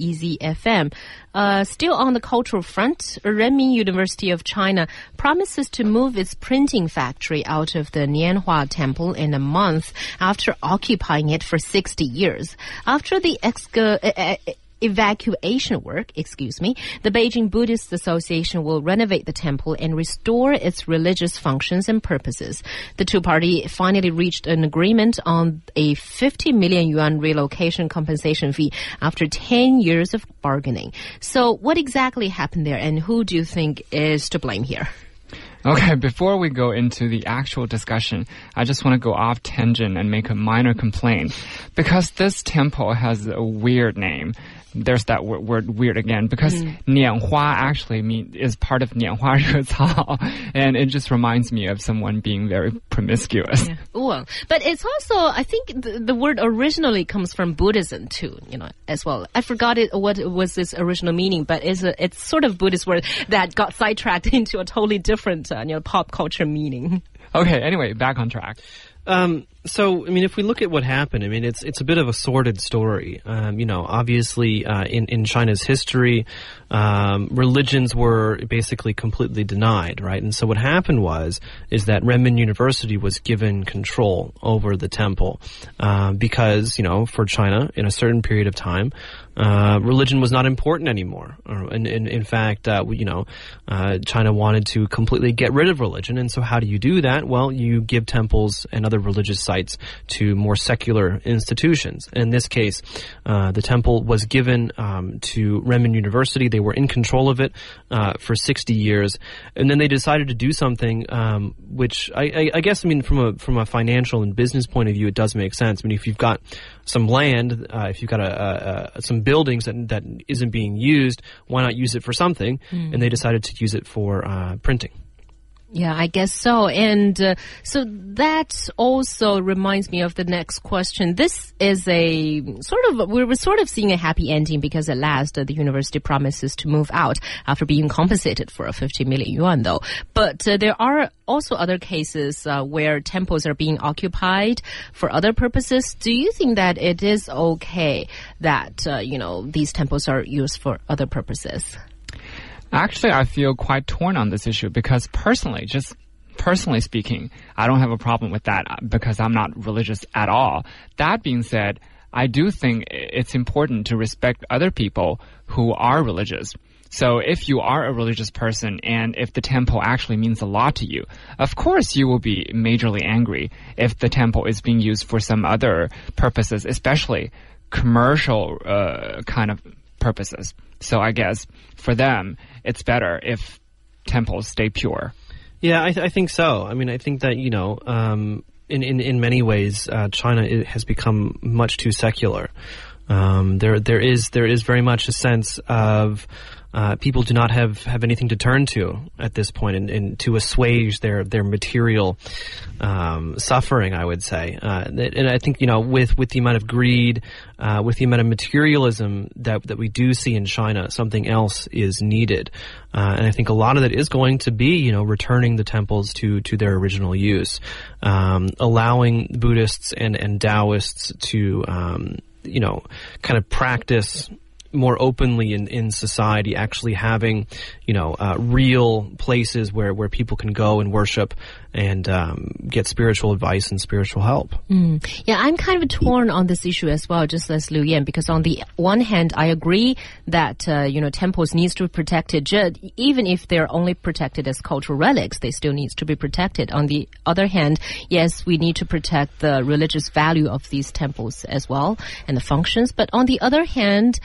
Easy FM. Uh, still on the cultural front, Renmin University of China promises to move its printing factory out of the Nianhua Temple in a month after occupying it for 60 years. After the exca- uh, uh, evacuation work, excuse me, the Beijing Buddhist Association will renovate the temple and restore its religious functions and purposes. The two parties finally reached an agreement on a 50 million yuan relocation compensation fee after 10 years of bargaining. So what exactly happened there and who do you think is to blame here? Okay, before we go into the actual discussion, I just want to go off tangent and make a minor complaint because this temple has a weird name there's that word, word weird again because mm. 拈花 actually mean is part of 拈花热操, and it just reminds me of someone being very promiscuous. Yeah. Well, but it's also I think the, the, word originally comes from Buddhism too, you know, as well. I forgot it what was its original meaning, but it's a, it's sort of Buddhist word that got sidetracked into a totally different uh, you know pop culture meaning. Okay, anyway, back on track. Um, so, I mean, if we look at what happened, I mean, it's it's a bit of a sordid story. Um, you know, obviously, uh, in in China's history, um, religions were basically completely denied, right? And so, what happened was is that Renmin University was given control over the temple uh, because, you know, for China, in a certain period of time, uh, religion was not important anymore. And, in, in fact, uh, you know, uh, China wanted to completely get rid of religion. And so, how do you do that? Well, you give temples and other religious sites to more secular institutions. In this case, uh, the temple was given um, to Renmin University. They were in control of it uh, for 60 years, and then they decided to do something um, which I, I, I, guess I mean from a from a financial and business point of view, it does make sense. I mean, if you've got some land, uh, if you've got a, a, a, some buildings that that isn't being used, why not use it for something? Mm. And they decided to use it for uh, printing. Yeah, I guess so. And uh, so that also reminds me of the next question. This is a sort of, we were sort of seeing a happy ending because at last uh, the university promises to move out after being compensated for a 50 million yuan though. But uh, there are also other cases uh, where temples are being occupied for other purposes. Do you think that it is okay that, uh, you know, these temples are used for other purposes? Actually, I feel quite torn on this issue because personally, just personally speaking, I don't have a problem with that because I'm not religious at all. That being said, I do think it's important to respect other people who are religious. So if you are a religious person and if the temple actually means a lot to you, of course you will be majorly angry if the temple is being used for some other purposes, especially commercial uh, kind of purposes. So I guess for them, it's better if temples stay pure. Yeah, I, th- I think so. I mean, I think that you know, um, in, in in many ways, uh, China has become much too secular. Um, there there is there is very much a sense of uh, people do not have, have anything to turn to at this point and, and to assuage their their material um, suffering. I would say, uh, and I think you know with with the amount of greed, uh, with the amount of materialism that that we do see in China, something else is needed, uh, and I think a lot of that is going to be you know returning the temples to to their original use, um, allowing Buddhists and and Taoists to um, you know kind of practice more openly in, in society, actually having, you know, uh, real places where, where people can go and worship and um, get spiritual advice and spiritual help. Mm. Yeah, I'm kind of torn on this issue as well, just as Liu Yan, because on the one hand, I agree that uh, you know temples needs to be protected, even if they're only protected as cultural relics, they still needs to be protected. On the other hand, yes, we need to protect the religious value of these temples as well and the functions. But on the other hand,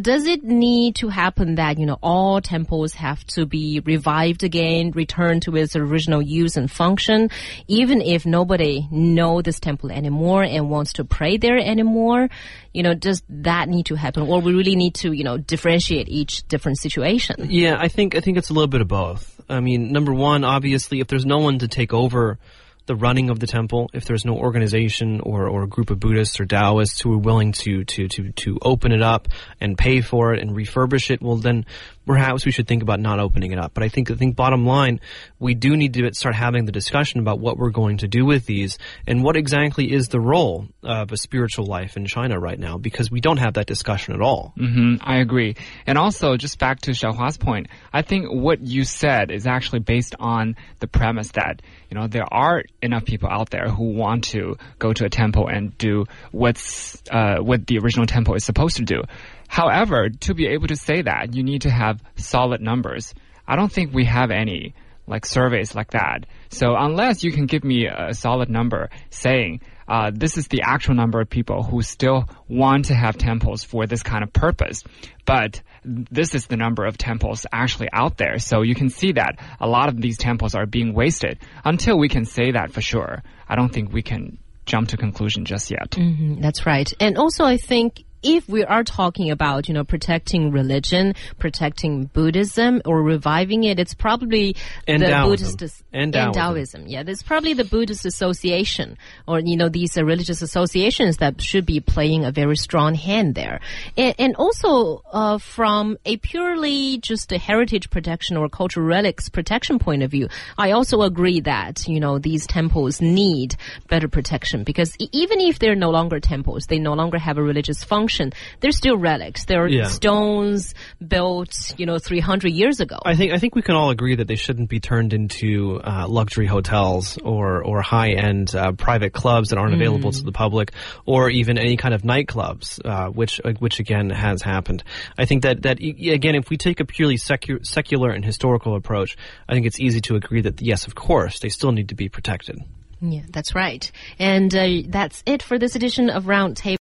does it need to happen that you know all temples have to be revived again, returned to its original use and function, even if nobody know this temple anymore and wants to pray there anymore? You know, does that need to happen, or we really need to you know differentiate each different situation? Yeah, I think I think it's a little bit of both. I mean, number one, obviously, if there's no one to take over the running of the temple, if there's no organization or, or a group of Buddhists or Taoists who are willing to, to, to, to open it up and pay for it and refurbish it, well then perhaps we should think about not opening it up. But I think I think bottom line, we do need to start having the discussion about what we're going to do with these and what exactly is the role of a spiritual life in China right now because we don't have that discussion at all. hmm I agree. And also, just back to Xiaohua's point, I think what you said is actually based on the premise that you know there are enough people out there who want to go to a temple and do what's uh, what the original temple is supposed to do. However, to be able to say that, you need to have solid numbers. I don't think we have any like surveys like that. So unless you can give me a solid number saying uh, this is the actual number of people who still want to have temples for this kind of purpose, but this is the number of temples actually out there. So you can see that a lot of these temples are being wasted. Until we can say that for sure, I don't think we can jump to conclusion just yet. Mm, That's right. And also, I think if we are talking about, you know, protecting religion, protecting Buddhism, or reviving it, it's probably And the. Buddhist And Taoism. Yeah, there's probably the Buddhist Association, or you know, these uh, religious associations that should be playing a very strong hand there. And, and also, uh, from a purely just a heritage protection or cultural relics protection point of view, I also agree that you know these temples need better protection because even if they're no longer temples, they no longer have a religious function. They're still relics. They're Yeah. stones built, you know, 300 years ago. I think I think we can all agree that they shouldn't be turned into uh, luxury hotels or or high end uh, private clubs that aren't available to the public, or even any kind of nightclubs, uh, which uh, which again has happened. I think that that again, if we take a purely secu- secular and historical approach, I think it's easy to agree that yes, of course, they still need to be protected. Yeah, that's right. And uh, that's it for this edition of Roundtable.